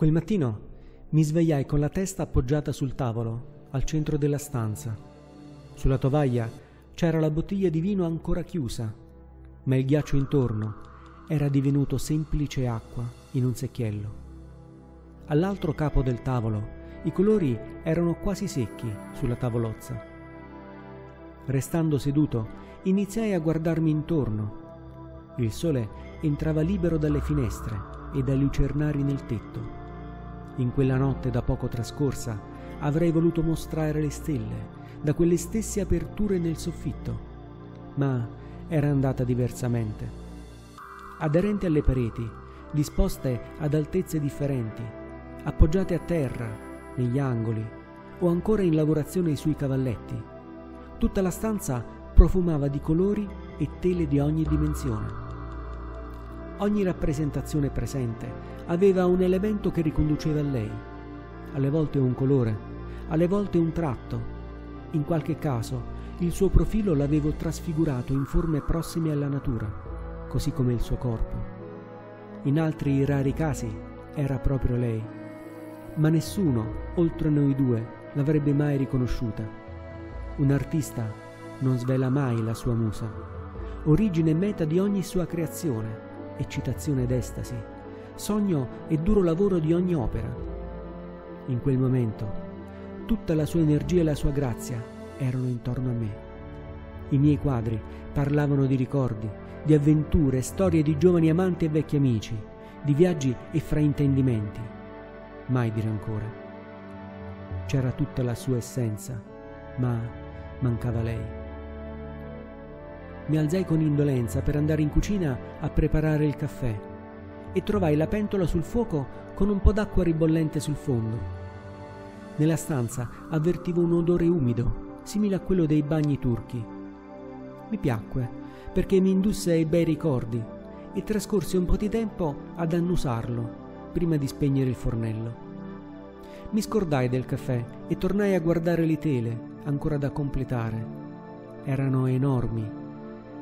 Quel mattino mi svegliai con la testa appoggiata sul tavolo, al centro della stanza. Sulla tovaglia c'era la bottiglia di vino ancora chiusa, ma il ghiaccio intorno era divenuto semplice acqua in un secchiello. All'altro capo del tavolo i colori erano quasi secchi sulla tavolozza. Restando seduto, iniziai a guardarmi intorno. Il sole entrava libero dalle finestre e dai lucernari nel tetto. In quella notte da poco trascorsa avrei voluto mostrare le stelle da quelle stesse aperture nel soffitto, ma era andata diversamente. Aderenti alle pareti, disposte ad altezze differenti, appoggiate a terra, negli angoli o ancora in lavorazione sui cavalletti, tutta la stanza profumava di colori e tele di ogni dimensione. Ogni rappresentazione presente aveva un elemento che riconduceva a lei, alle volte un colore, alle volte un tratto. In qualche caso il suo profilo l'avevo trasfigurato in forme prossime alla natura, così come il suo corpo. In altri rari casi era proprio lei, ma nessuno, oltre noi due, l'avrebbe mai riconosciuta. Un artista non svela mai la sua musa, origine e meta di ogni sua creazione eccitazione ed estasi, sogno e duro lavoro di ogni opera. In quel momento tutta la sua energia e la sua grazia erano intorno a me. I miei quadri parlavano di ricordi, di avventure, storie di giovani amanti e vecchi amici, di viaggi e fraintendimenti. Mai di rancore. C'era tutta la sua essenza, ma mancava lei. Mi alzai con indolenza per andare in cucina a preparare il caffè e trovai la pentola sul fuoco con un po' d'acqua ribollente sul fondo. Nella stanza avvertivo un odore umido, simile a quello dei bagni turchi. Mi piacque perché mi indusse ai bei ricordi e trascorsi un po' di tempo ad annusarlo prima di spegnere il fornello. Mi scordai del caffè e tornai a guardare le tele ancora da completare. Erano enormi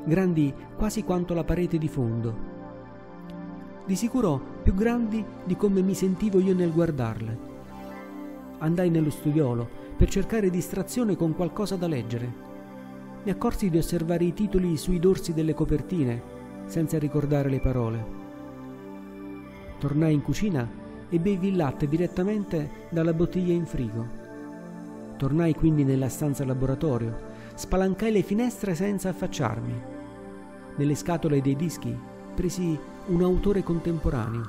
grandi quasi quanto la parete di fondo. Di sicuro più grandi di come mi sentivo io nel guardarle. Andai nello studiolo per cercare distrazione con qualcosa da leggere. Mi accorsi di osservare i titoli sui dorsi delle copertine, senza ricordare le parole. Tornai in cucina e bevi il latte direttamente dalla bottiglia in frigo. Tornai quindi nella stanza laboratorio, spalancai le finestre senza affacciarmi nelle scatole dei dischi presi un autore contemporaneo,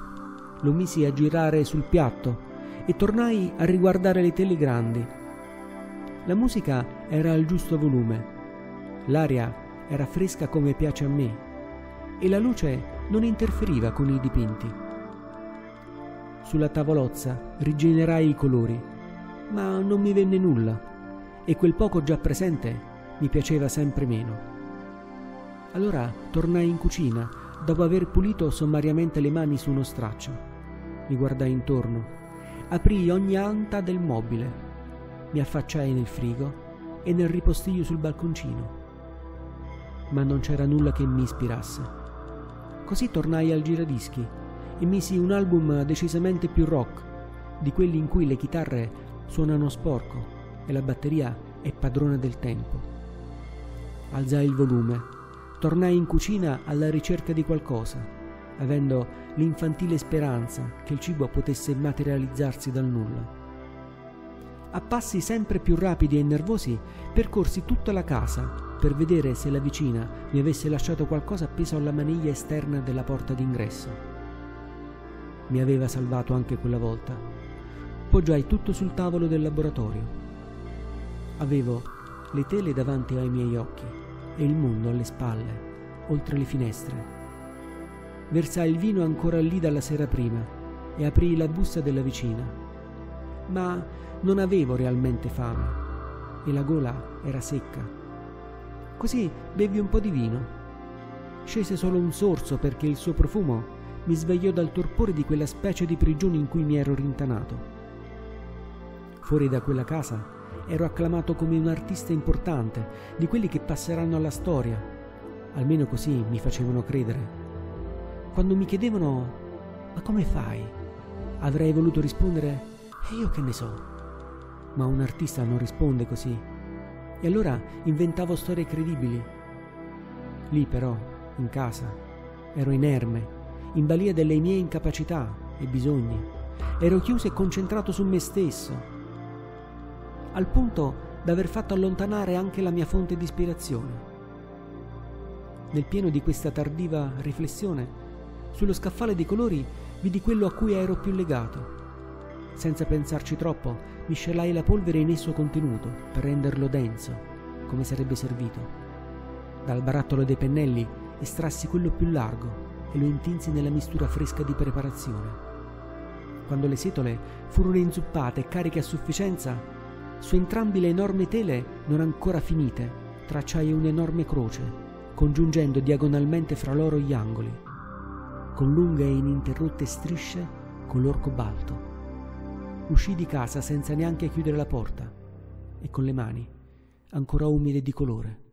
lo misi a girare sul piatto e tornai a riguardare le tele grandi. La musica era al giusto volume, l'aria era fresca come piace a me e la luce non interferiva con i dipinti. Sulla tavolozza rigenerai i colori, ma non mi venne nulla e quel poco già presente mi piaceva sempre meno. Allora tornai in cucina, dopo aver pulito sommariamente le mani su uno straccio. Mi guardai intorno. Aprii ogni anta del mobile. Mi affacciai nel frigo e nel ripostiglio sul balconcino. Ma non c'era nulla che mi ispirasse. Così tornai al giradischi e misi un album decisamente più rock, di quelli in cui le chitarre suonano sporco e la batteria è padrona del tempo. Alzai il volume tornai in cucina alla ricerca di qualcosa, avendo l'infantile speranza che il cibo potesse materializzarsi dal nulla. A passi sempre più rapidi e nervosi percorsi tutta la casa per vedere se la vicina mi avesse lasciato qualcosa appeso alla maniglia esterna della porta d'ingresso. Mi aveva salvato anche quella volta. Poggiai tutto sul tavolo del laboratorio. Avevo le tele davanti ai miei occhi e il mondo alle spalle, oltre le finestre. Versai il vino ancora lì dalla sera prima e aprii la busta della vicina. Ma non avevo realmente fame e la gola era secca. Così bevi un po' di vino. Scese solo un sorso perché il suo profumo mi svegliò dal torpore di quella specie di prigione in cui mi ero rintanato. Fuori da quella casa ero acclamato come un artista importante, di quelli che passeranno alla storia. Almeno così mi facevano credere. Quando mi chiedevano, ma come fai? Avrei voluto rispondere, e io che ne so. Ma un artista non risponde così. E allora inventavo storie credibili. Lì però, in casa, ero inerme, in balia delle mie incapacità e bisogni. Ero chiuso e concentrato su me stesso, al punto da aver fatto allontanare anche la mia fonte di ispirazione. Nel pieno di questa tardiva riflessione, sullo scaffale dei colori vidi quello a cui ero più legato. Senza pensarci troppo, miscelai la polvere in esso contenuto per renderlo denso, come sarebbe servito. Dal barattolo dei pennelli estrassi quello più largo e lo intinsi nella mistura fresca di preparazione. Quando le setole furono inzuppate e cariche a sufficienza, su entrambi le enormi tele non ancora finite tracciai un'enorme croce, congiungendo diagonalmente fra loro gli angoli, con lunghe e ininterrotte strisce color cobalto. Uscì di casa senza neanche chiudere la porta e con le mani ancora umide di colore.